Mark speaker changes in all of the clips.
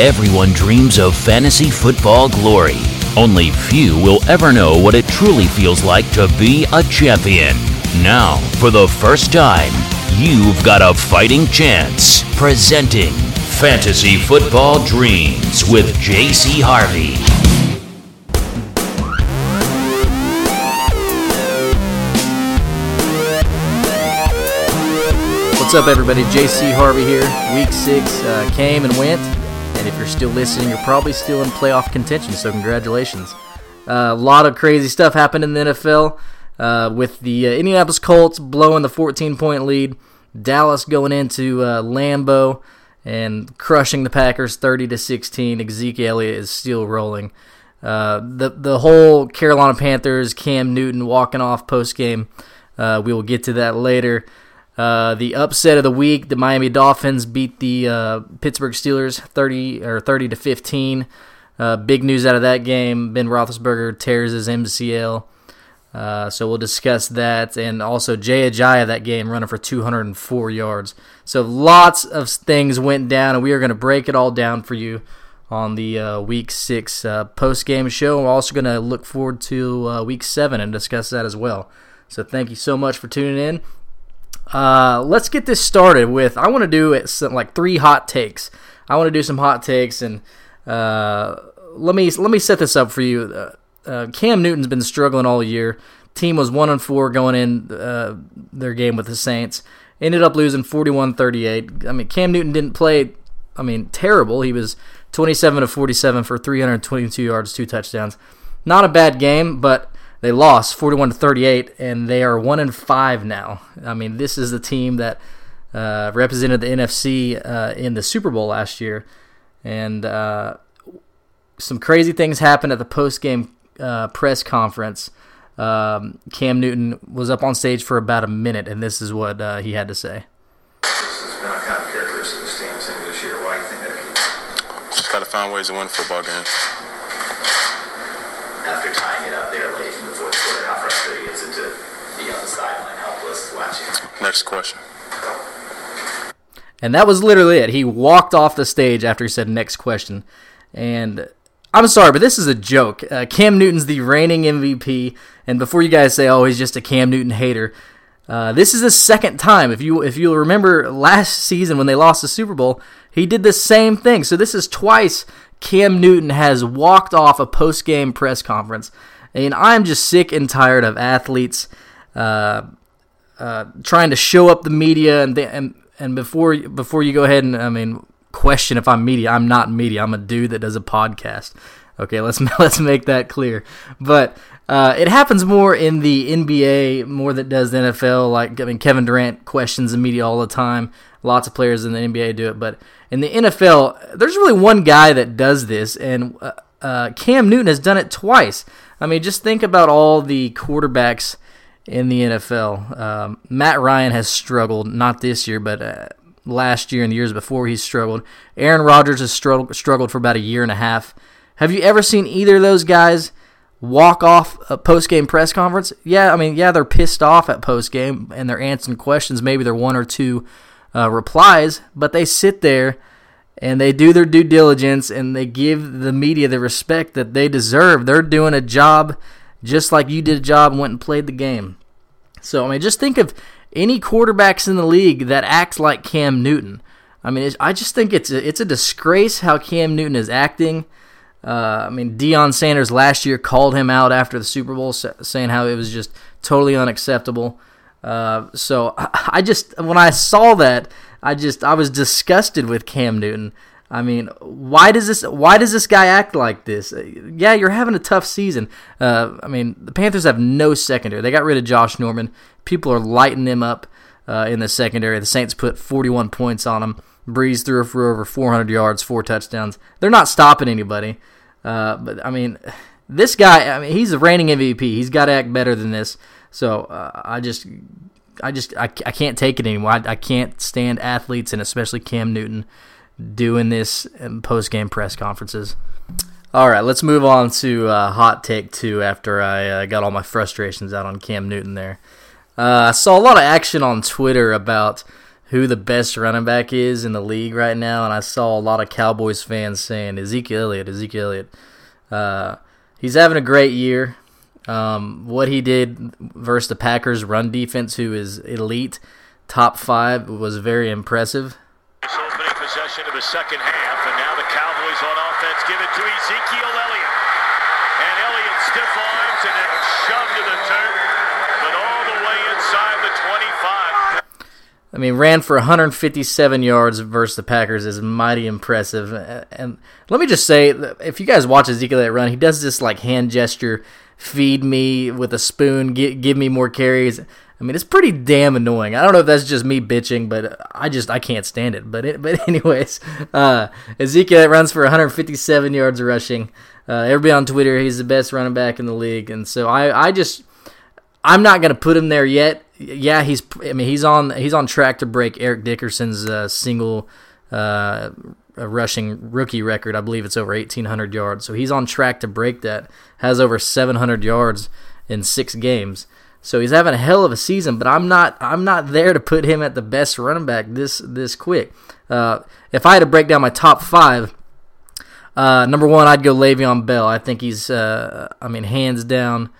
Speaker 1: Everyone dreams of fantasy football glory. Only few will ever know what it truly feels like to be a champion. Now, for the first time, you've got a fighting chance. Presenting Fantasy Football Dreams with JC Harvey.
Speaker 2: What's up, everybody? JC Harvey here. Week six uh, came and went, and if you're still listening, you're probably still in playoff contention. So congratulations. Uh, a lot of crazy stuff happened in the NFL uh, with the uh, Indianapolis Colts blowing the 14 point lead, Dallas going into uh, Lambeau and crushing the Packers 30 to 16. Ezekiel Elliott is still rolling. Uh, the the whole Carolina Panthers, Cam Newton walking off post game. we will get to that later. Uh, the upset of the week: the Miami Dolphins beat the uh, Pittsburgh Steelers thirty or thirty to fifteen. Uh, big news out of that game: Ben Roethlisberger tears his MCL. Uh, so we'll discuss that, and also Jay Ajayi that game running for 204 yards. So lots of things went down, and we are going to break it all down for you on the uh, Week Six post game show. We're also going to look forward to Week Seven and discuss that as well. So thank you so much for tuning in. Uh, let's get this started with. I want to do some, like three hot takes. I want to do some hot takes, and uh, let me let me set this up for you. Uh, uh Cam Newton's been struggling all year. Team was one and four going in uh, their game with the Saints. Ended up losing 41-38. I mean, Cam Newton didn't play. I mean, terrible. He was 27 to 47 for 322 yards, two touchdowns. Not a bad game, but they lost 41 to 38, and they are one and five now. I mean, this is the team that uh, represented the NFC uh, in the Super Bowl last year, and uh, some crazy things happened at the post game uh, press conference. Um, Cam Newton was up on stage for about a minute, and this is what uh, he had to say.
Speaker 3: Just got to find ways to win football games.
Speaker 4: After tying it up there late
Speaker 3: Next question.
Speaker 2: And that was literally it. He walked off the stage after he said next question. And I'm sorry, but this is a joke. Uh, Cam Newton's the reigning MVP. And before you guys say, oh, he's just a Cam Newton hater, uh, this is the second time. If you if you'll remember last season when they lost the Super Bowl, he did the same thing. So this is twice Cam Newton has walked off a post game press conference. And I'm just sick and tired of athletes uh, uh, trying to show up the media and and and before before you go ahead and I mean question if I'm media, I'm not media. I'm a dude that does a podcast. Okay, let's let's make that clear. But uh, it happens more in the NBA more than does the NFL. Like I mean, Kevin Durant questions the media all the time. Lots of players in the NBA do it, but in the NFL, there's really one guy that does this, and uh, uh, Cam Newton has done it twice. I mean, just think about all the quarterbacks in the NFL. Um, Matt Ryan has struggled, not this year, but uh, last year and the years before he's struggled. Aaron Rodgers has struggled, struggled for about a year and a half. Have you ever seen either of those guys walk off a post game press conference? Yeah, I mean, yeah, they're pissed off at post game and they're answering questions. Maybe they're one or two uh, replies, but they sit there and they do their due diligence and they give the media the respect that they deserve. They're doing a job just like you did a job and went and played the game. So, I mean, just think of any quarterbacks in the league that act like Cam Newton. I mean, I just think it's a, it's a disgrace how Cam Newton is acting. Uh, I mean, Deion Sanders last year called him out after the Super Bowl, saying how it was just totally unacceptable. Uh, so I just when I saw that, I just I was disgusted with Cam Newton. I mean, why does this why does this guy act like this? Yeah, you're having a tough season. Uh, I mean, the Panthers have no secondary. They got rid of Josh Norman. People are lighting them up uh, in the secondary. The Saints put 41 points on them. Brees threw for over 400 yards, four touchdowns. They're not stopping anybody. Uh, but I mean, this guy. I mean, he's the reigning MVP. He's got to act better than this. So uh, I just, I just, I, I can't take it anymore. I, I can't stand athletes and especially Cam Newton doing this post game press conferences. All right, let's move on to uh, hot take two. After I uh, got all my frustrations out on Cam Newton, there, uh, I saw a lot of action on Twitter about who the best running back is in the league right now, and I saw a lot of Cowboys fans saying Ezekiel Elliott, Ezekiel Elliott. Uh, he's having a great year. Um, what he did versus the Packers run defense, who is elite, top five, was very impressive.
Speaker 5: Possession of the second half, and now the Cowboys on offense give it to Ezekiel Elliott. And Elliott stiff arms and then shoved to the turf, but all the way inside the 25.
Speaker 2: I mean, ran for 157 yards versus the Packers is mighty impressive. And let me just say, if you guys watch Ezekiel run, he does this like hand gesture, feed me with a spoon, give me more carries. I mean, it's pretty damn annoying. I don't know if that's just me bitching, but I just I can't stand it. But it, but anyways, uh, Ezekiel runs for 157 yards rushing. Uh, everybody on Twitter, he's the best running back in the league, and so I I just I'm not gonna put him there yet. Yeah, he's I mean he's on he's on track to break Eric Dickerson's uh, single uh, rushing rookie record. I believe it's over 1,800 yards. So he's on track to break that. Has over 700 yards in six games. So he's having a hell of a season. But I'm not I'm not there to put him at the best running back this this quick. Uh, if I had to break down my top five, uh, number one I'd go Le'Veon Bell. I think he's uh, I mean hands down.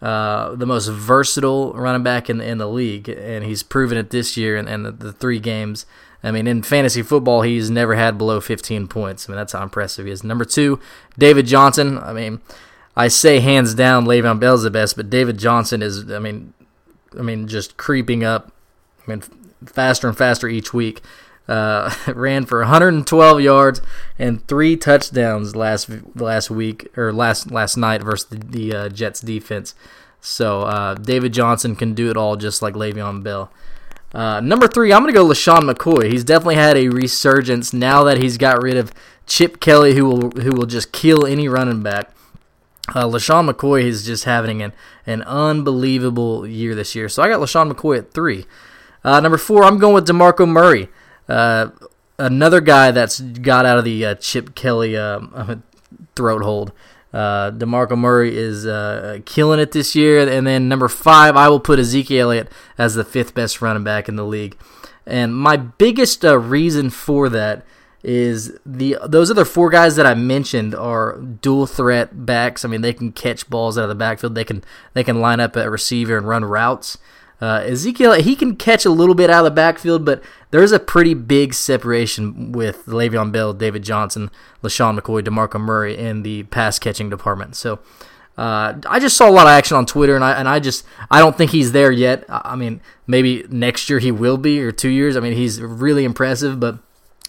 Speaker 2: Uh, the most versatile running back in, in the league, and he's proven it this year in, in the, the, three games. I mean, in fantasy football, he's never had below 15 points. I mean, that's how impressive he is. Number two, David Johnson. I mean, I say hands down, Le'Veon Bell's the best, but David Johnson is, I mean, I mean, just creeping up. I mean, faster and faster each week. Uh, ran for 112 yards and three touchdowns last last week or last last night versus the, the uh, Jets defense. So uh, David Johnson can do it all just like Le'Veon Bell. Uh, number three, I'm going to go LeSean McCoy. He's definitely had a resurgence now that he's got rid of Chip Kelly, who will who will just kill any running back. Uh, LeSean McCoy is just having an, an unbelievable year this year. So I got LeSean McCoy at three. Uh, number four, I'm going with DeMarco Murray. Uh, another guy that's got out of the uh, Chip Kelly um, throat hold. Uh, DeMarco Murray is uh, killing it this year. And then number five, I will put Ezekiel Elliott as the fifth best running back in the league. And my biggest uh, reason for that is the those other four guys that I mentioned are dual threat backs. I mean, they can catch balls out of the backfield. They can they can line up at receiver and run routes. Uh, Ezekiel, he can catch a little bit out of the backfield, but there's a pretty big separation with Le'Veon Bell, David Johnson, LeSean McCoy, DeMarco Murray in the pass catching department. So uh, I just saw a lot of action on Twitter, and I and I just I don't think he's there yet. I mean, maybe next year he will be, or two years. I mean, he's really impressive, but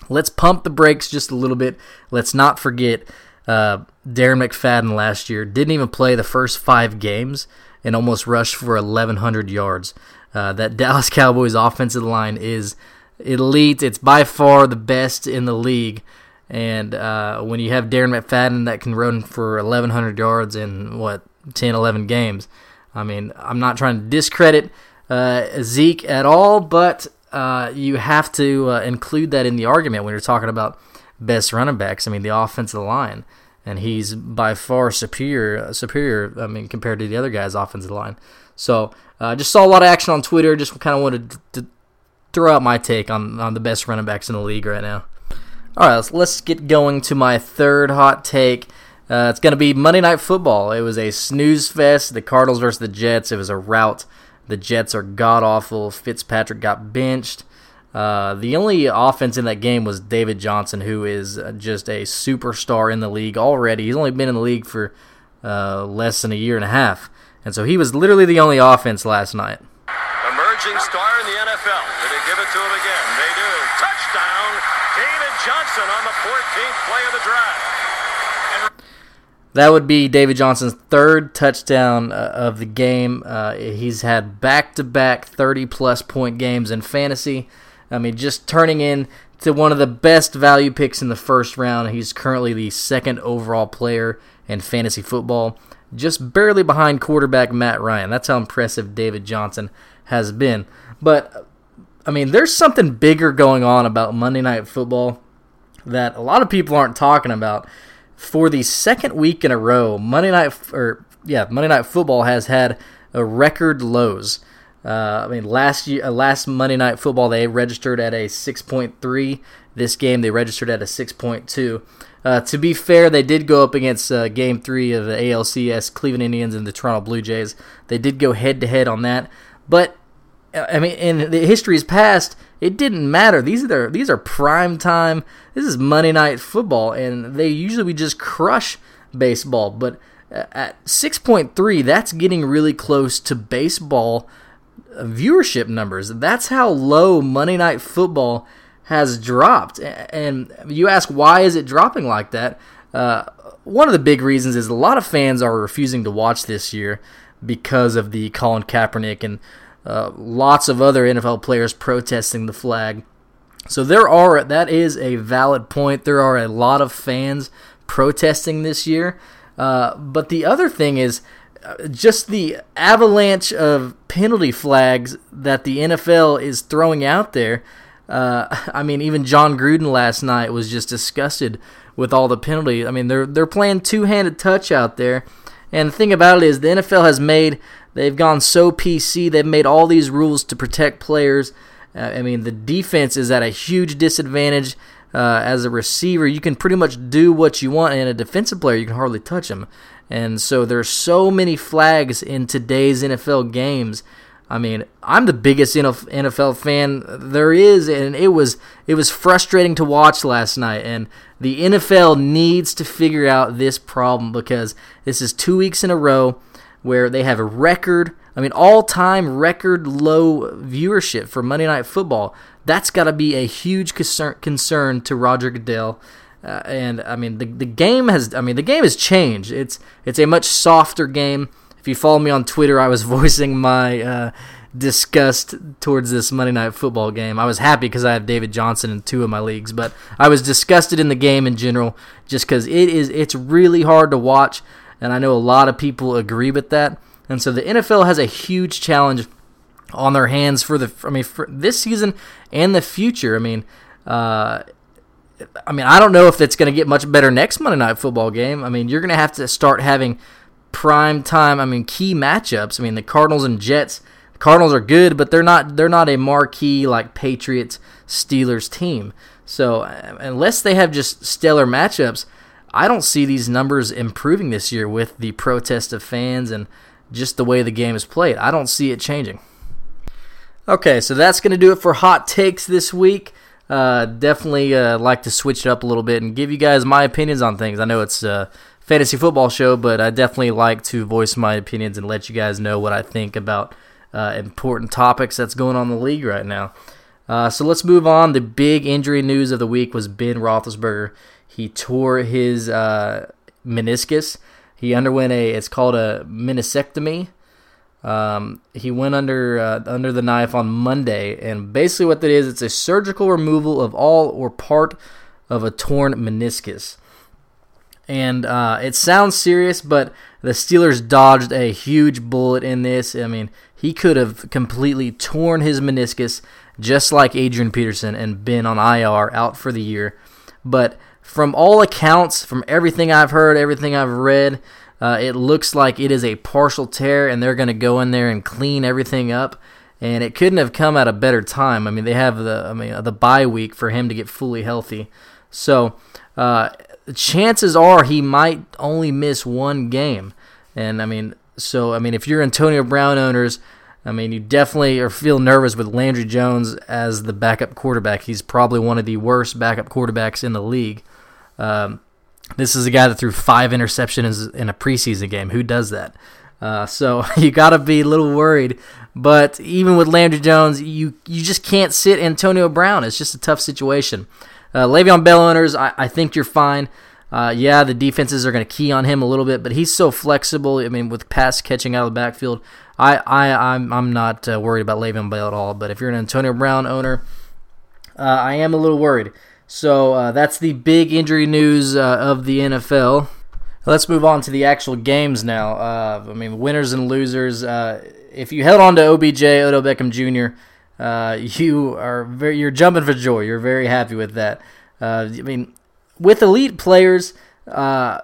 Speaker 2: let's pump the brakes just a little bit. Let's not forget uh, Darren McFadden last year didn't even play the first five games and almost rushed for 1,100 yards. Uh, that Dallas Cowboys offensive line is elite. It's by far the best in the league. And uh, when you have Darren McFadden that can run for 1,100 yards in, what, 10, 11 games, I mean, I'm not trying to discredit uh, Zeke at all, but uh, you have to uh, include that in the argument when you're talking about best running backs. I mean, the offensive line and he's by far superior. Superior, I mean, compared to the other guys' offensive line. So, uh, just saw a lot of action on Twitter. Just kind of wanted to, to, throw out my take on on the best running backs in the league right now. All right, let's, let's get going to my third hot take. Uh, it's going to be Monday Night Football. It was a snooze fest. The Cardinals versus the Jets. It was a rout. The Jets are god awful. Fitzpatrick got benched. Uh, the only offense in that game was David Johnson, who is just a superstar in the league already. He's only been in the league for uh, less than a year and a half, and so he was literally the only offense last night.
Speaker 5: Emerging star in the NFL. Did they give it to him again? They do. Touchdown, David Johnson on the 14th play of the drive.
Speaker 2: That would be David Johnson's third touchdown uh, of the game. Uh, he's had back to back 30 plus point games in fantasy. I mean, just turning in to one of the best value picks in the first round. He's currently the second overall player in fantasy football, just barely behind quarterback Matt Ryan. That's how impressive David Johnson has been. But, I mean, there's something bigger going on about Monday Night Football that a lot of people aren't talking about. For the second week in a row, Monday Night, or yeah, Monday Night Football has had a record lows. Uh, I mean, last year, uh, last Monday Night Football, they registered at a 6.3. This game, they registered at a 6.2. Uh, to be fair, they did go up against uh, Game Three of the ALCS, Cleveland Indians and the Toronto Blue Jays. They did go head to head on that, but I mean, in the history's past, it didn't matter. These are these are prime time. This is Monday Night Football, and they usually we just crush baseball. But at 6.3, that's getting really close to baseball viewership numbers. That's how low Monday Night Football has dropped. And you ask, why is it dropping like that? Uh, one of the big reasons is a lot of fans are refusing to watch this year because of the Colin Kaepernick and uh, lots of other NFL players protesting the flag. So there are that is a valid point. There are a lot of fans protesting this year. Uh, but the other thing is uh, just the avalanche of penalty flags that the NFL is throwing out there. Uh, I mean, even Jon Gruden last night was just disgusted with all the penalty. I mean, they're they're playing two-handed touch out there, and the thing about it is the NFL has made they've gone so PC. They've made all these rules to protect players. Uh, I mean, the defense is at a huge disadvantage. Uh, as a receiver, you can pretty much do what you want, and a defensive player, you can hardly touch him. And so there's so many flags in today's NFL games I mean, I'm the biggest NFL fan there is, and it was it was frustrating to watch last night. And the NFL needs to figure out this problem because this is two weeks in a row where they have a record. I mean, all-time record low viewership for Monday Night Football. That's got to be a huge concern, concern to Roger Goodell. Uh, and I mean, the the game has. I mean, the game has changed. It's it's a much softer game. If you follow me on Twitter, I was voicing my uh, disgust towards this Monday Night Football game. I was happy because I have David Johnson in two of my leagues, but I was disgusted in the game in general just because it is it's really hard to watch, and I know a lot of people agree with that. And so the NFL has a huge challenge on their hands for the I mean for this season and the future. I mean. Uh, I mean, I don't know if it's going to get much better next Monday Night Football game. I mean, you're going to have to start having prime time. I mean, key matchups. I mean, the Cardinals and Jets. The Cardinals are good, but they're not. They're not a marquee like Patriots Steelers team. So uh, unless they have just stellar matchups, I don't see these numbers improving this year with the protest of fans and just the way the game is played. I don't see it changing. Okay, so that's going to do it for hot takes this week. Uh, definitely uh, like to switch it up a little bit and give you guys my opinions on things. I know it's uh, fantasy football show, but I definitely like to voice my opinions and let you guys know what I think about uh, important topics that's going on in the league right now. Uh, so let's move on. The big injury news of the week was Ben Roethlisberger. He tore his uh, meniscus. He underwent a it's called a meniscectomy. Um, he went under uh, under the knife on Monday, and basically what that is, it's a surgical removal of all or part of a torn meniscus and uh, it sounds serious, but the Steelers dodged a huge bullet in this. I mean, he could have completely torn his meniscus just like Adrian Peterson and been on IR out for the year. But from all accounts, from everything I've heard, everything I've read, uh, it looks like it is a partial tear, and they're going to go in there and clean everything up. And it couldn't have come at a better time. I mean, they have the I mean the bye week for him to get fully healthy. So uh, chances are he might only miss one game. And I mean, so I mean, if you're Antonio Brown owners, I mean, you definitely are feel nervous with Landry Jones as the backup quarterback. He's probably one of the worst backup quarterbacks in the league. Um, this is a guy that threw five interceptions in a preseason game. Who does that? Uh, so you got to be a little worried. But even with Landry Jones, you you just can't sit Antonio Brown. It's just a tough situation. Uh, Le'Veon Bell owners, I, I think you're fine. Uh, yeah, the defenses are going to key on him a little bit, but he's so flexible. I mean, with pass catching out of the backfield, I, I, I'm, I'm not uh, worried about Le'Veon Bell at all. But if you're an Antonio Brown owner, uh, I am a little worried. So uh, that's the big injury news uh, of the NFL. Let's move on to the actual games now. Uh, I mean, winners and losers. if you held on to OBJ, Odell Beckham Jr., uh, you are very you're jumping for joy. You're very happy with that. Uh, I mean, with elite players, uh,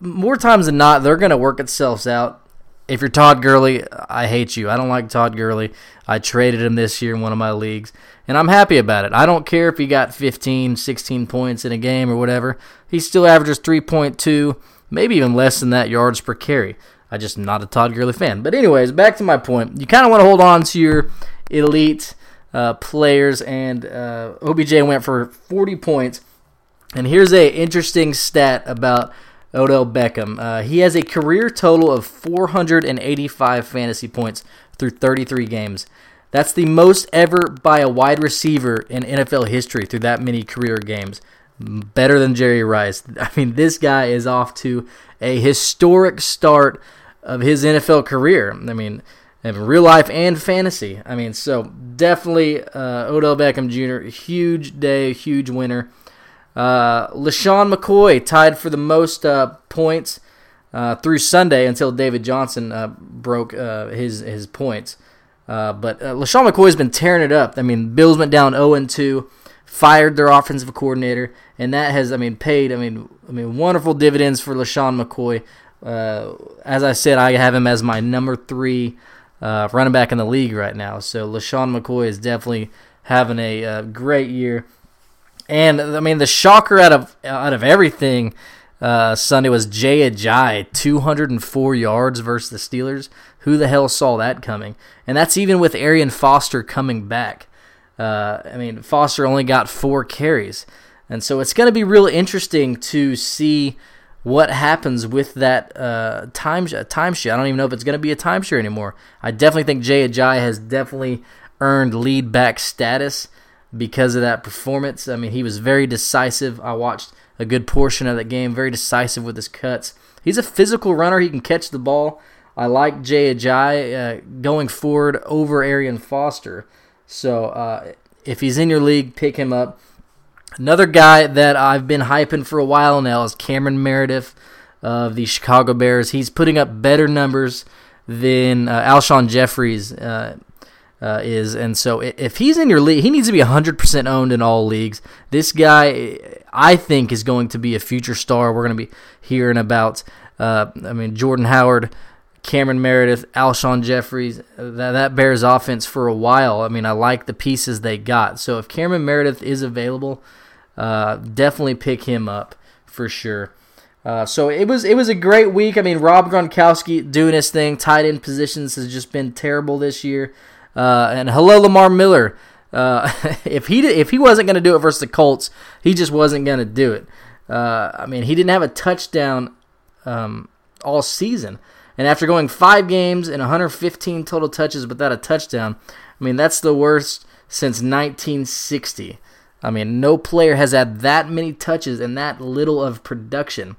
Speaker 2: more times than not, they're going to work itself out. if you're Todd Gurley, I hate you. I don't like Todd Gurley. I traded him this year in one of my leagues, and I'm happy about it. I don't care if he got 15, 16 points in a game or whatever. He still averages 3.2, maybe even less than that yards per carry. I just not a Todd Gurley fan. But anyways, back to my point. You kind of want to hold on to your elite uh, players, and uh, OBJ went for 40 points. And here's a interesting stat about Odell Beckham. Uh, he has a career total of 485 fantasy points through 33 games. That's the most ever by a wide receiver in NFL history through that many career games. Better than Jerry Rice. I mean, this guy is off to a historic start of his NFL career. I mean, in real life and fantasy. I mean, so definitely uh, Odell Beckham Jr. Huge day, huge winner. Uh, LeSean McCoy tied for the most uh, points uh, through Sunday until David Johnson uh, broke uh, his his points. Uh, but uh, LeSean McCoy's been tearing it up. I mean, Bills went down 0 2, fired their offensive coordinator, and that has, I mean, paid. I mean, I mean, wonderful dividends for LeSean McCoy. as I said, I have him as my number three running back in the league right now. So LeSean McCoy is definitely having a great year. And I mean, the shocker out of out of everything uh, Sunday was Jay Ajayi, 204 yards versus the Steelers. Who the hell saw that coming? And that's even with Arian Foster coming back. Uh, I mean, Foster only got four carries, and so it's going to be real interesting to see what happens with that uh, time timeshare. I don't even know if it's going to be a timeshare anymore. I definitely think Jay Ajayi has definitely earned lead back status because of that performance. I mean, he was very decisive. I watched a good portion of that game, very decisive with his cuts. He's a physical runner. He can catch the ball. I like Jay Ajayi uh, going forward over Arian Foster. So uh, if he's in your league, pick him up. Another guy that I've been hyping for a while now is Cameron Meredith of the Chicago Bears. He's putting up better numbers than uh, Alshon Jeffries uh, uh, is. And so if he's in your league, he needs to be 100% owned in all leagues. This guy, I think, is going to be a future star. We're going to be hearing about, uh, I mean, Jordan Howard, Cameron Meredith, Alshon Jeffries, that, that Bears offense for a while. I mean, I like the pieces they got. So if Cameron Meredith is available, uh, definitely pick him up for sure. Uh, so it was it was a great week. I mean, Rob Gronkowski doing his thing. Tight end positions has just been terrible this year. Uh, and hello, Lamar Miller. Uh, if he did, if he wasn't going to do it versus the Colts, he just wasn't going to do it. Uh, I mean, he didn't have a touchdown um, all season, and after going five games and 115 total touches without a touchdown, I mean that's the worst since 1960. I mean, no player has had that many touches and that little of production.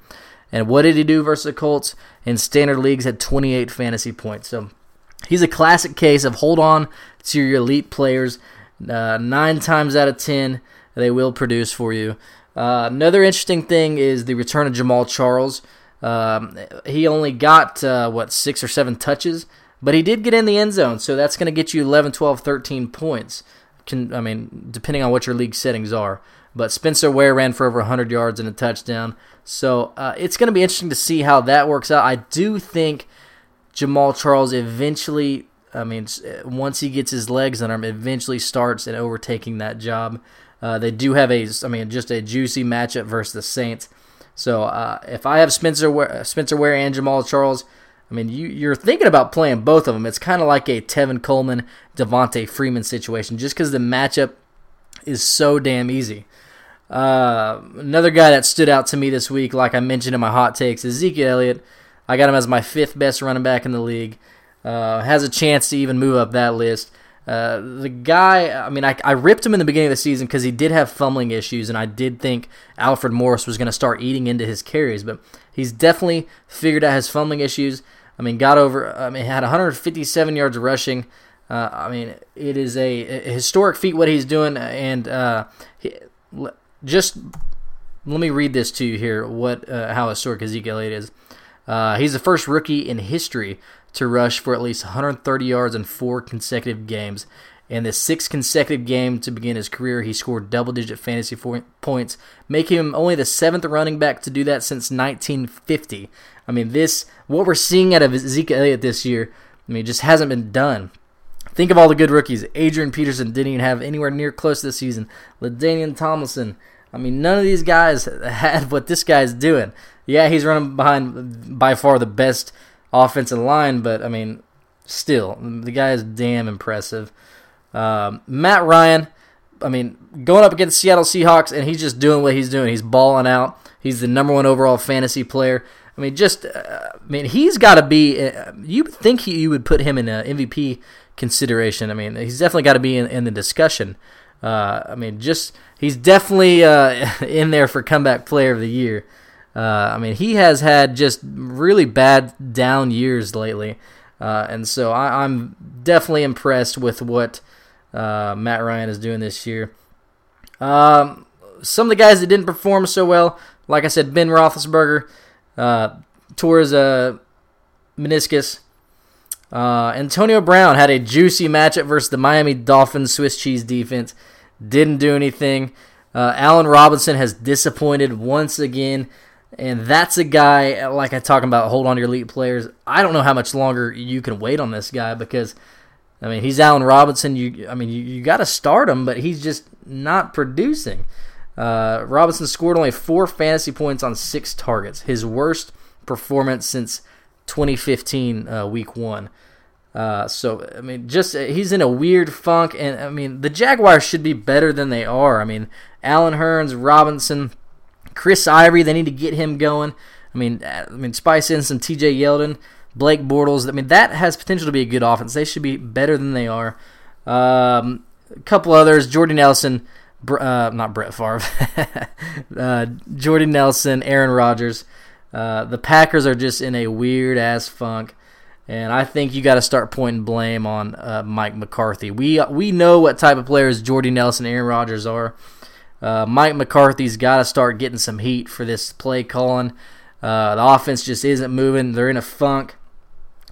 Speaker 2: And what did he do versus the Colts? In standard leagues, had 28 fantasy points. So He's a classic case of hold on to your elite players. Uh, nine times out of ten, they will produce for you. Uh, another interesting thing is the return of Jamaal Charles. Um, he only got, uh, what, six or seven touches, but he did get in the end zone, so that's going to get you 11, 12, 13 points. Can, I mean, depending on what your league settings are. But Spencer Ware ran for over 100 yards and a touchdown. So uh, it's going to be interesting to see how that works out. I do think Jamaal Charles eventually, I mean, once he gets his legs on him, eventually starts and overtaking that job. Uh, they do have a, I mean, just a juicy matchup versus the Saints. So uh, if I have Spencer Ware, Spencer Ware and Jamaal Charles, I mean, you, you're thinking about playing both of them. It's kind of like a Tevin Coleman, Devonta Freeman situation, just because the matchup is so damn easy. Uh, another guy that stood out to me this week, like I mentioned in my hot takes, is Ezekiel Elliott. I got him as my fifth best running back in the league. Uh, has a chance to even move up that list. Uh, the guy, I mean, I, I ripped him in the beginning of the season because he did have fumbling issues, and I did think Alfred Morris was going to start eating into his carries, but he's definitely figured out his fumbling issues. I mean, got over, I mean, had 157 yards rushing. Uh, I mean, it is a, a, historic feat what he's doing, and uh, he, just let me read this to you here. What uh, how historic Ezekiel Elliott is. Uh, he's the first rookie in history to rush for at least 130 yards in four consecutive games. In the sixth consecutive game to begin his career, he scored double digit fantasy points, making him only the seventh running back to do that since 1950. I mean, this, what we're seeing out of Zeke Elliott this year, I mean, just hasn't been done. Think of all the good rookies. Adrian Peterson didn't even have anywhere near close this season. LaDainian Tomlinson. I mean, none of these guys had what this guy's doing. Yeah, he's running behind by far the best offensive line, but I mean, still, the guy is damn impressive. Um, Matt Ryan, I mean, going up against Seattle Seahawks, and he's just doing what he's doing. He's balling out. He's the number one overall fantasy player. I mean, just, uh, I mean, he's got to be. Uh, you think he, you would put him in MVP consideration? I mean, he's definitely got to be in, in, the discussion. Uh, I mean, just he's definitely uh, in there for comeback player of the year. Uh, I mean, he has had just really bad down years lately, uh, and so I, am definitely impressed with what Matt Ryan is doing this year. Um, some of the guys that didn't perform so well, like I said, Ben Roethlisberger uh, tore his uh, meniscus. Uh, Antonio Brown had a juicy matchup versus the Miami Dolphins Swiss cheese defense. Didn't do anything. Uh, Allen Robinson has disappointed once again. And that's a guy, like I talk about, hold on to your elite players. I don't know how much longer you can wait on this guy because, I mean, he's Allen Robinson. You, I mean, you, you got to start him, but he's just not producing. Uh, Robinson scored only four fantasy points on six targets, his worst performance since 2015, uh, week one. Uh, so I mean, just uh, he's in a weird funk, and I mean the Jaguars should be better than they are. I mean, Allen Hurns, Robinson, Chris Ivory, they need to get him going. I mean, uh, I mean, spice in some T.J. Yeldon, Blake Bortles. I mean, that has potential to be a good offense. They should be better than they are. Um, a couple others, Jordy Nelson uh, not Brett Favre, uh, Jordy Nelson, Aaron Rodgers. Uh, the Packers are just in a weird ass funk, and I think you got to start pointing blame on uh, Mike McCarthy. We we know what type of players Jordy Nelson, and Aaron Rodgers are. Uh, Mike McCarthy's got to start getting some heat for this play calling. Uh, the offense just isn't moving. They're in a funk.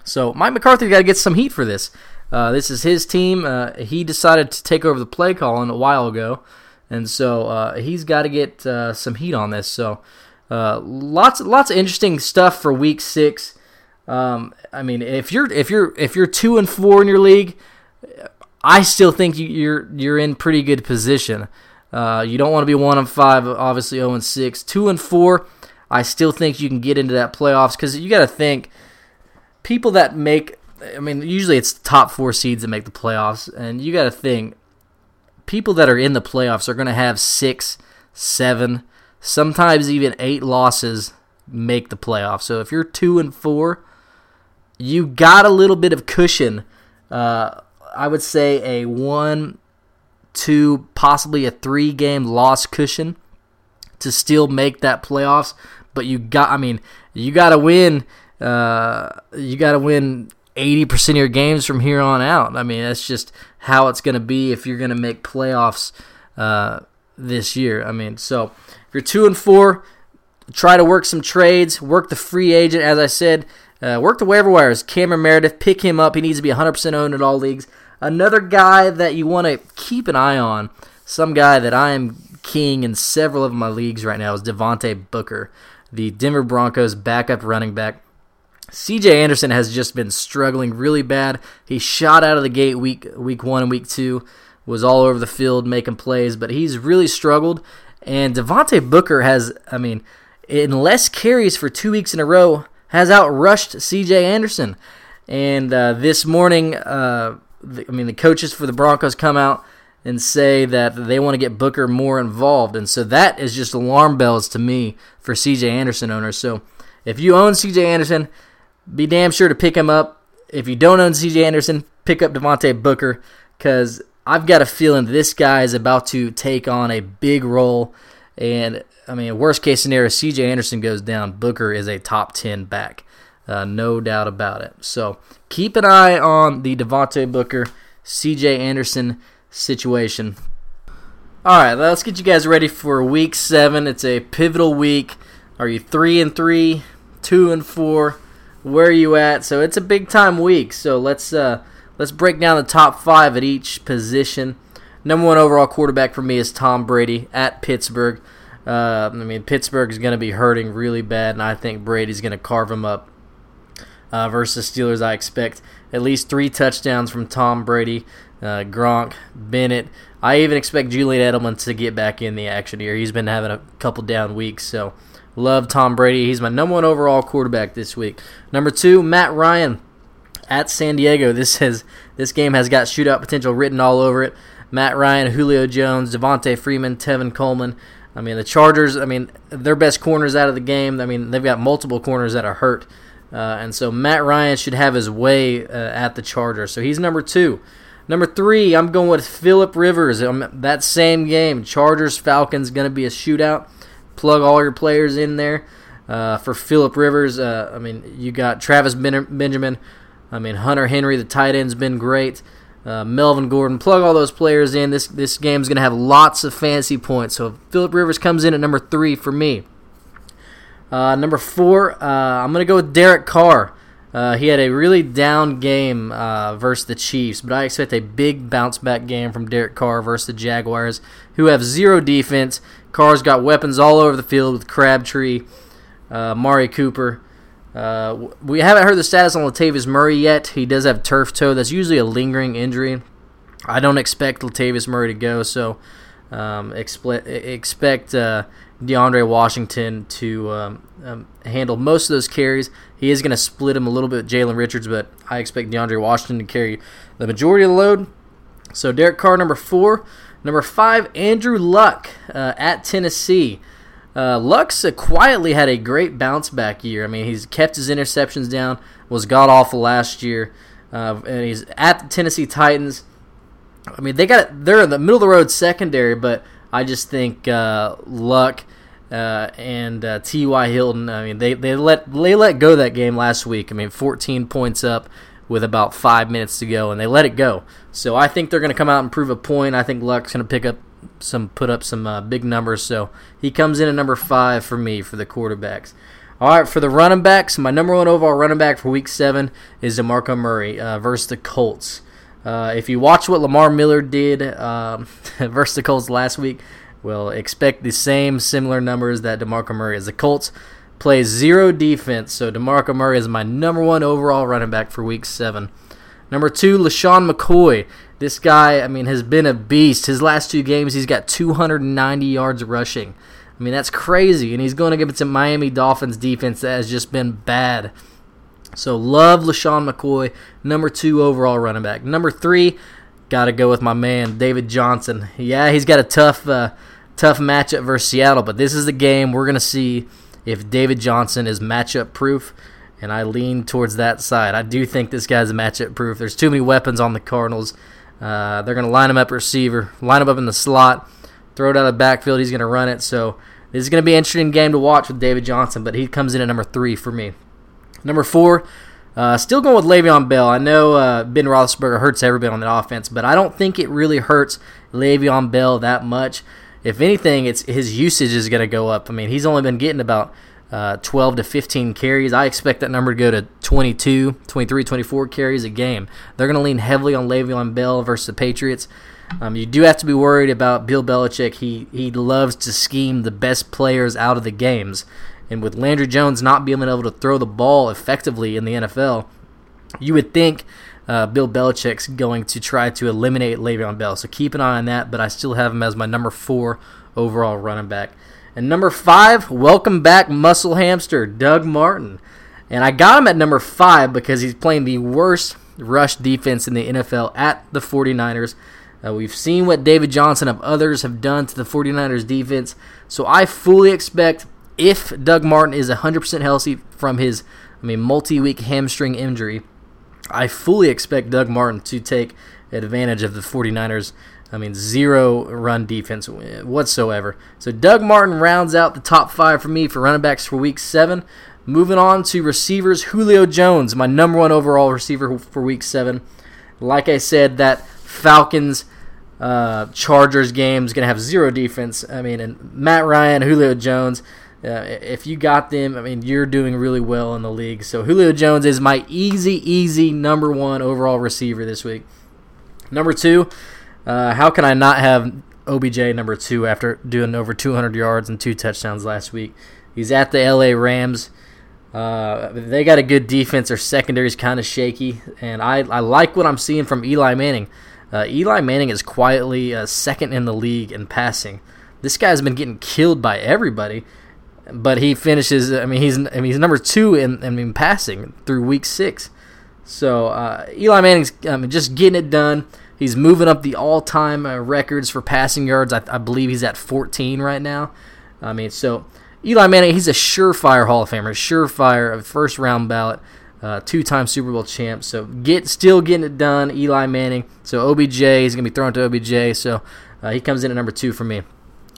Speaker 2: So Mike McCarthy got to get some heat for this. Uh, this is his team. Uh, he decided to take over the play calling a while ago, and so uh, he's got to get uh, some heat on this. So lots, lots of interesting stuff for Week Six. Um, I mean, if you're if you're if you're two and four in your league, I still think you're you're in pretty good position. Uh, you don't want to be one and five, obviously zero and six. Two and four, I still think you can get into that playoffs because you got to think people that make I mean, usually it's top four seeds that make the playoffs, and you got to think people that are in the playoffs are going to have six, seven, sometimes even eight losses make the playoffs. So if you're two and four, you got a little bit of cushion. Uh, I would say a one, two, possibly a three game loss cushion to still make that playoffs. But you got, I mean, you got to win. Uh, you got to win 80% of your games from here on out. I mean, that's just how it's going to be if you're going to make playoffs uh, this year. I mean, so if you're 2 and 4, try to work some trades, work the free agent, as I said, uh, work the waiver wires. Cameron Meredith, pick him up. He needs to be 100% owned in all leagues. Another guy that you want to keep an eye on, some guy that I am king in several of my leagues right now, is Devontae Booker, the Denver Broncos backup running back. CJ Anderson has just been struggling really bad. He shot out of the gate week week one and week two, was all over the field making plays, but he's really struggled. And Devontae Booker has, I mean, in less carries for two weeks in a row, has outrushed CJ Anderson. And uh, this morning, uh, I mean, the coaches for the Broncos come out and say that they want to get Booker more involved. And so that is just alarm bells to me for CJ Anderson owners. So if you own CJ Anderson, be damn sure to pick him up. If you don't own CJ Anderson, pick up Devontae Booker because I've got a feeling this guy is about to take on a big role. And I mean, worst case scenario, CJ Anderson goes down. Booker is a top 10 back. Uh, no doubt about it. So keep an eye on the Devontae Booker, CJ Anderson situation. All right, let's get you guys ready for week seven. It's a pivotal week. Are you three and three, two and four? where are you at? So it's a big time week. So let's uh, let's break down the top five at each position. Number one overall quarterback for me is Tom Brady at Pittsburgh. Uh, I mean, Pittsburgh is going to be hurting really bad, and I think Brady's going to carve him up. Uh, versus Steelers, I expect at least three touchdowns from Tom Brady, uh, Gronk, Bennett. I even expect Julian Edelman to get back in the action here. He's been having a couple down weeks, so love Tom Brady. He's my number one overall quarterback this week. Number two, Matt Ryan at San Diego. This has this game has got shootout potential written all over it. Matt Ryan, Julio Jones, Devonta Freeman, Tevin Coleman. I mean, the Chargers, I mean, their best corners out of the game. I mean, they've got multiple corners that are hurt. Uh, and so Matt Ryan should have his way uh, at the Chargers. So he's number two. Number three, I'm going with Philip Rivers. Um, that same game, Chargers Falcons, going to be a shootout. Plug all your players in there uh, for Philip Rivers. Uh, I mean, you got Travis ben- Benjamin. I mean, Hunter Henry, the tight end's been great. Uh, Melvin Gordon, plug all those players in. This this game's going to have lots of fantasy points. So Philip Rivers comes in at number three for me. Uh, number four, uh, I'm going to go with Derek Carr. Uh, he had a really down game uh, versus the Chiefs, but I expect a big bounce back game from Derek Carr versus the Jaguars, who have zero defense. Carr's got weapons all over the field with Crabtree, Amari Cooper. Uh, we haven't heard the status on Latavius Murray yet. He does have turf toe. That's usually a lingering injury. I don't expect Latavius Murray to go, so um, expect, expect uh, DeAndre Washington to um, um, handle most of those carries. He is going to split him a little bit with Jalen Richards, but I expect DeAndre Washington to carry the majority of the load. So Derek Carr, number four. Number five, Andrew Luck uh, at Tennessee. Uh, Luck's uh, quietly had a great bounce back year. I mean, he's kept his interceptions down, was god awful last year, uh, and he's at the Tennessee Titans. I mean, they got they're in the middle of the road secondary, but I just think uh, Luck uh, and uh, T.Y. Hilton. I mean, they, they let they let go that game last week. I mean, 14 points up with about five minutes to go, and they let it go. So I think they're going to come out and prove a point. I think Luck's going to pick up some, put up some uh, big numbers. So he comes in at number five for me for the quarterbacks. All right, for the running backs, my number one overall running back for Week Seven is DeMarco Murray uh, versus the Colts. Uh, if you watch what Lamar Miller did um, versus the Colts last week, well, expect the same similar numbers that DeMarco Murray is. The Colts plays zero defense, so DeMarco Murray is my number one overall running back for Week 7. Number two, LeSean McCoy. This guy, I mean, has been a beast. His last two games, he's got 290 yards rushing. I mean, that's crazy. And he's going to give it to Miami Dolphins defense that has just been bad. So, love LeSean McCoy, number two overall running back. Number three, got to go with my man, David Johnson. Yeah, he's got a tough. Uh, tough matchup versus Seattle, but this is the game we're going to see if David Johnson is matchup proof, and I lean towards that side. I do think this guy's matchup proof. There's too many weapons on the Cardinals. Uh, they're going to line him up receiver, line him up in the slot, throw it out of the backfield. He's going to run it. So this is going to be an interesting game to watch with David Johnson, but he comes in at number three for me. Number four, uh, still going with Le'Veon Bell. I know uh, Ben Roethlisberger hurts everybody on the offense, but I don't think it really hurts Le'Veon Bell that much if anything, it's his usage is going to go up. I mean, he's only been getting about uh, 12 to 15 carries. I expect that number to go to 22, 23, 24 carries a game. They're going to lean heavily on Le'Veon Bell versus the Patriots. Um, you do have to be worried about Bill Belichick. He he loves to scheme the best players out of the games, and with Landry Jones not being able to throw the ball effectively in the NFL, you would think uh, Bill Belichick's going to try to eliminate Le'Veon Bell. So keep an eye on that, but I still have him as my number four overall running back. And number five, welcome back, muscle hamster, Doug Martin. And I got him at number five because he's playing the worst rush defense in the NFL at the 49ers. Uh, we've seen what David Johnson and others have done to the 49ers defense. So I fully expect if Doug Martin is 100% healthy from his I mean multi-week hamstring injury, I fully expect Doug Martin to take advantage of the 49ers. I mean, zero run defense whatsoever. So Doug Martin rounds out the top five for me for running backs for week seven. Moving on to receivers, Julio Jones, my number one overall receiver for week seven. Like I said, that Falcons uh, Chargers game is going to have zero defense. I mean, and Matt Ryan, Julio Jones, If you got them, I mean, you're doing really well in the league. So Julio Jones is my easy, easy number one overall receiver this week. Number two, uh, how can I not have OBJ number two after doing over 200 yards and two touchdowns last week? He's at the LA Rams. Uh, they got a good defense. Their secondary is kind of shaky, and I, I like what I'm seeing from Eli Manning. Uh, Eli Manning is quietly uh, second in the league in passing. This guy's been getting killed by everybody, but he finishes. I mean, he's I mean he's number two in I mean passing through week six. So uh, Eli Manning's I mean, just getting it done. He's moving up the all-time uh, records for passing yards. I, I believe he's at 14 right now. I mean, so Eli Manning, he's a surefire Hall of Famer, surefire first round ballot, uh, two time Super Bowl champ. So get still getting it done, Eli Manning. So OBJ, he's gonna be thrown to OBJ. So uh, he comes in at number two for me.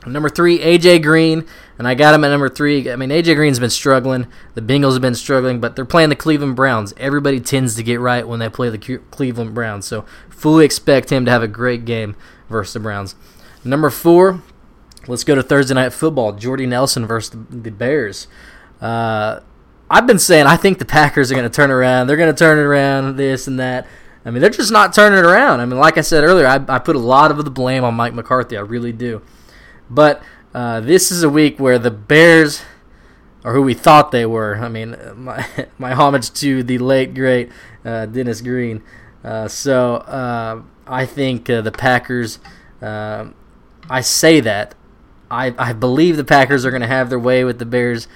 Speaker 2: Number three, AJ Green, and I got him at number three. I mean, AJ Green's been struggling. The Bengals have been struggling, but they're playing the Cleveland Browns. Everybody tends to get right when they play the Cleveland Browns, so fully expect him to have a great game versus the Browns. Number four, Let's go to Thursday night football. Jordy Nelson versus the, Bears. Uh, I've been saying I think the Packers are going to turn around. They're going to turn it around, this and that. I mean, they're just not turning it around. I mean, like I said earlier, I, I put a lot of the blame on Mike McCarthy. I really do. But uh, this is a week where the Bears or who we thought they were. I mean, my, my homage to the late great uh, Dennis Green. Uh, so uh, I think uh, the Packers. Uh, I say that I, I believe the Packers are going to have their way with the Bears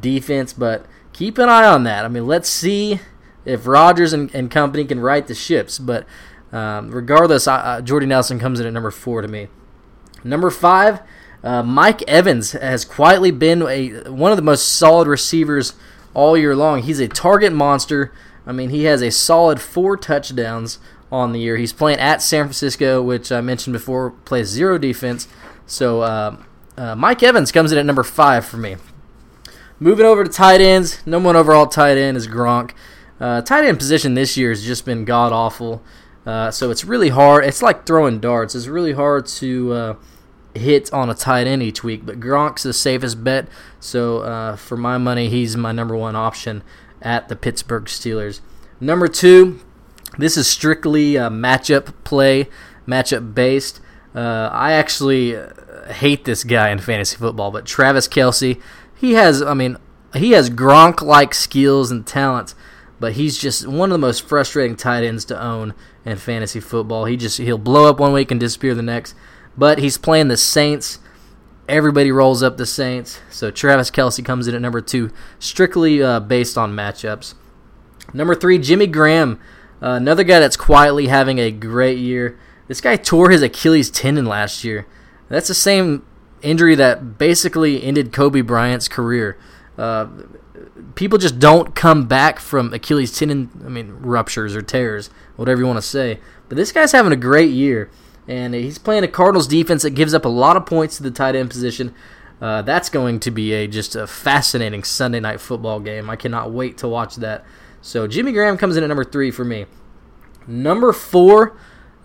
Speaker 2: defense, but keep an eye on that. I mean, let's see if Rodgers and, and company can right the ships. But um, regardless, uh, Jordy Nelson comes in at number four to me. Number five, uh, Mike Evans has quietly been a one of the most solid receivers all year long. He's a target monster. I mean, he has a solid four touchdowns on the year. He's playing at San Francisco, which I mentioned before, plays zero defense. So uh, uh, Mike Evans comes in at number five for me. Moving over to tight ends, number one overall tight end is Gronk. Uh, tight end position this year has just been god awful. Uh, so it's really hard. It's like throwing darts. It's really hard to uh, hit on a tight end each week. But Gronk's the safest bet. So uh, for my money, he's my number one option at the Pittsburgh Steelers. Number two, this is strictly a matchup play, matchup based. Uh, I actually hate this guy in fantasy football, but Travis Kelce, he has, I mean, he has Gronk like skills and talents, but he's just one of the most frustrating tight ends to own in fantasy football. He just he'll blow up one week and disappear the next. But he's playing the Saints. Everybody rolls up the Saints, so Travis Kelce comes in at number two, strictly uh, based on matchups. Number three, Jimmy Graham, uh, another guy that's quietly having a great year. This guy tore his Achilles tendon last year. That's the same injury that basically ended Kobe Bryant's career. Uh, people just don't come back from Achilles tendon, I mean, ruptures or tears, whatever you want to say. But this guy's having a great year, and he's playing a Cardinals defense that gives up a lot of points to the tight end position. Uh, that's going to be a just a fascinating Sunday night football game. I cannot wait to watch that. So Jimmy Graham comes in at number three for me. Number four,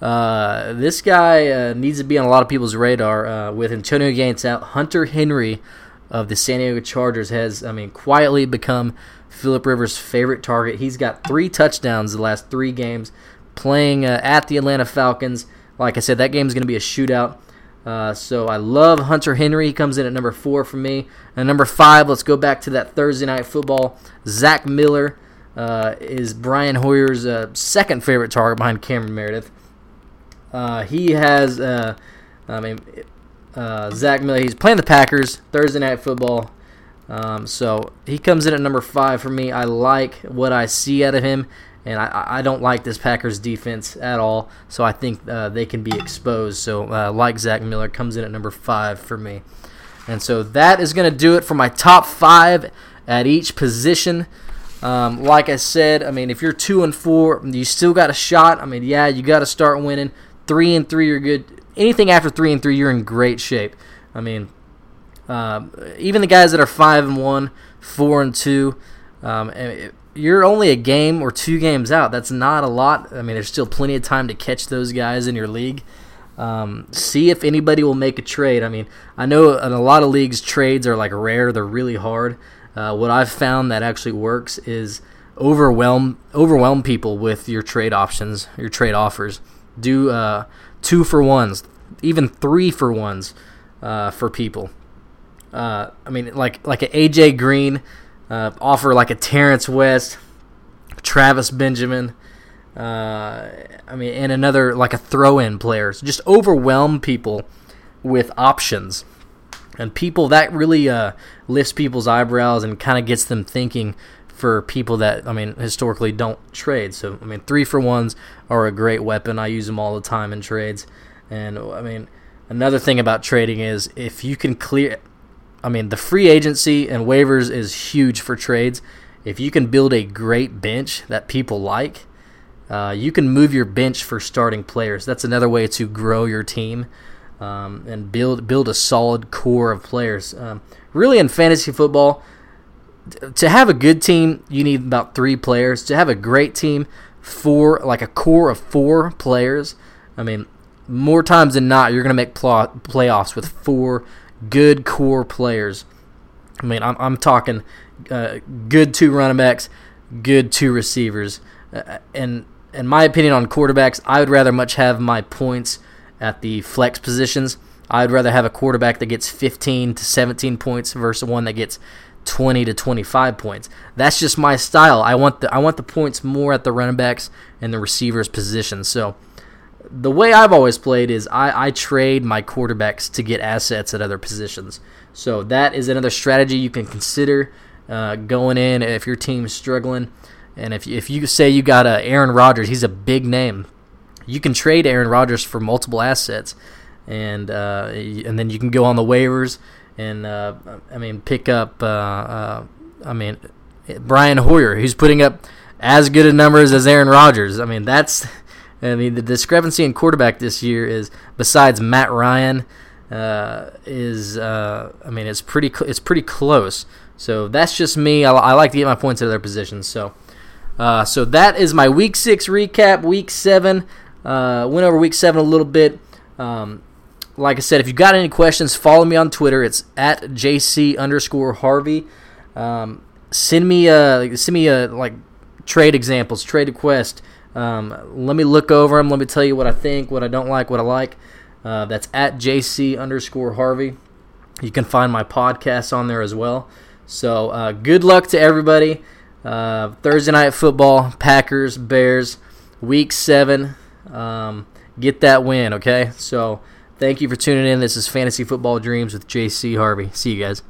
Speaker 2: uh, this guy uh, needs to be on a lot of people's radar. Uh, with Antonio Gates out, Hunter Henry of the San Diego Chargers has, I mean, quietly become Philip Rivers' favorite target. He's got three touchdowns the last three games, playing uh, at the Atlanta Falcons. Like I said, that game is going to be a shootout. Uh, so I love Hunter Henry. He comes in at number four for me. And number five, let's go back to that Thursday night football. Zach Miller uh, is Brian Hoyer's second favorite target behind Cameron Meredith. Uh, he has, uh, I mean, uh, Zach Miller. He's playing the Packers Thursday night football. Um, so he comes in at number five for me. I like what I see out of him, and I, I don't like this Packers defense at all. So I think uh, they can be exposed. So uh, like Zach Miller comes in at number five for me. And so that is going to do it for my top five at each position. Um, like I said, I mean, if you're two and four, you still got a shot. I mean, yeah, you got to start winning. Three and three are good. Anything after three and three, you're in great shape. I mean, uh, even the guys that are five and one, four and two, um, you're only a game or two games out. That's not a lot. I mean, there's still plenty of time to catch those guys in your league. Um, see if anybody will make a trade. I mean, I know in a lot of leagues trades are like rare; they're really hard. Uh, what I've found that actually works is overwhelm overwhelm people with your trade options, your trade offers. Do uh, two for ones, even three for ones uh, for people. Uh, I mean, like like an AJ Green uh, offer, like a Terrence West, Travis Benjamin. Uh, I mean, and another like a throw-in player. So just overwhelm people with options, and people that really uh, lifts people's eyebrows and kind of gets them thinking for people that I mean historically don't trade. So I mean, three for ones are a great weapon. I use them all the time in trades, and I mean another thing about trading is if you can clear. I mean, the free agency and waivers is huge for trades. If you can build a great bench that people like, uh, you can move your bench for starting players. That's another way to grow your team um, and build build a solid core of players. Um, really, in fantasy football, to have a good team, you need about three players. To have a great team, four like a core of four players. I mean, more times than not, you're going to make pl- playoffs with four good core players. I mean, I'm, I'm talking uh, good two running backs, good two receivers, uh, and in my opinion on quarterbacks, I would rather much have my points at the flex positions. I'd rather have a quarterback that gets 15 to 17 points versus one that gets 20 to 25 points. That's just my style. I want the I want the points more at the running backs and the receivers position. So the way I've always played is I, I trade my quarterbacks to get assets at other positions. So that is another strategy you can consider uh, going in if your team's struggling. And if if you say you got a Aaron Rodgers, he's a big name. You can trade Aaron Rodgers for multiple assets, and uh, and then you can go on the waivers and uh, I mean pick up. Uh, uh, I mean Brian Hoyer, who's putting up as good a numbers as Aaron Rodgers. I mean that's I mean, the discrepancy in quarterback this year is besides Matt Ryan uh, is uh, I mean it's pretty cl- it's pretty close. So that's just me. I, I, like to get my points at other positions. So uh, so that is my week six recap. Week seven uh, went over week seven a little bit. Um, like I said, if you got any questions, follow me on Twitter. It's at jc underscore Harvey. Um, send me a send me a like trade examples, trade request. Um, let me look over them. Let me tell you what I think, what I don't like, what I like. Uh, that's at JC underscore Harvey. You can find my podcast on there as well. So uh, good luck to everybody. Uh, Thursday night football, Packers, Bears, week seven. Um, get that win, okay? So thank you for tuning in. This is Fantasy Football Dreams with JC Harvey. See you guys.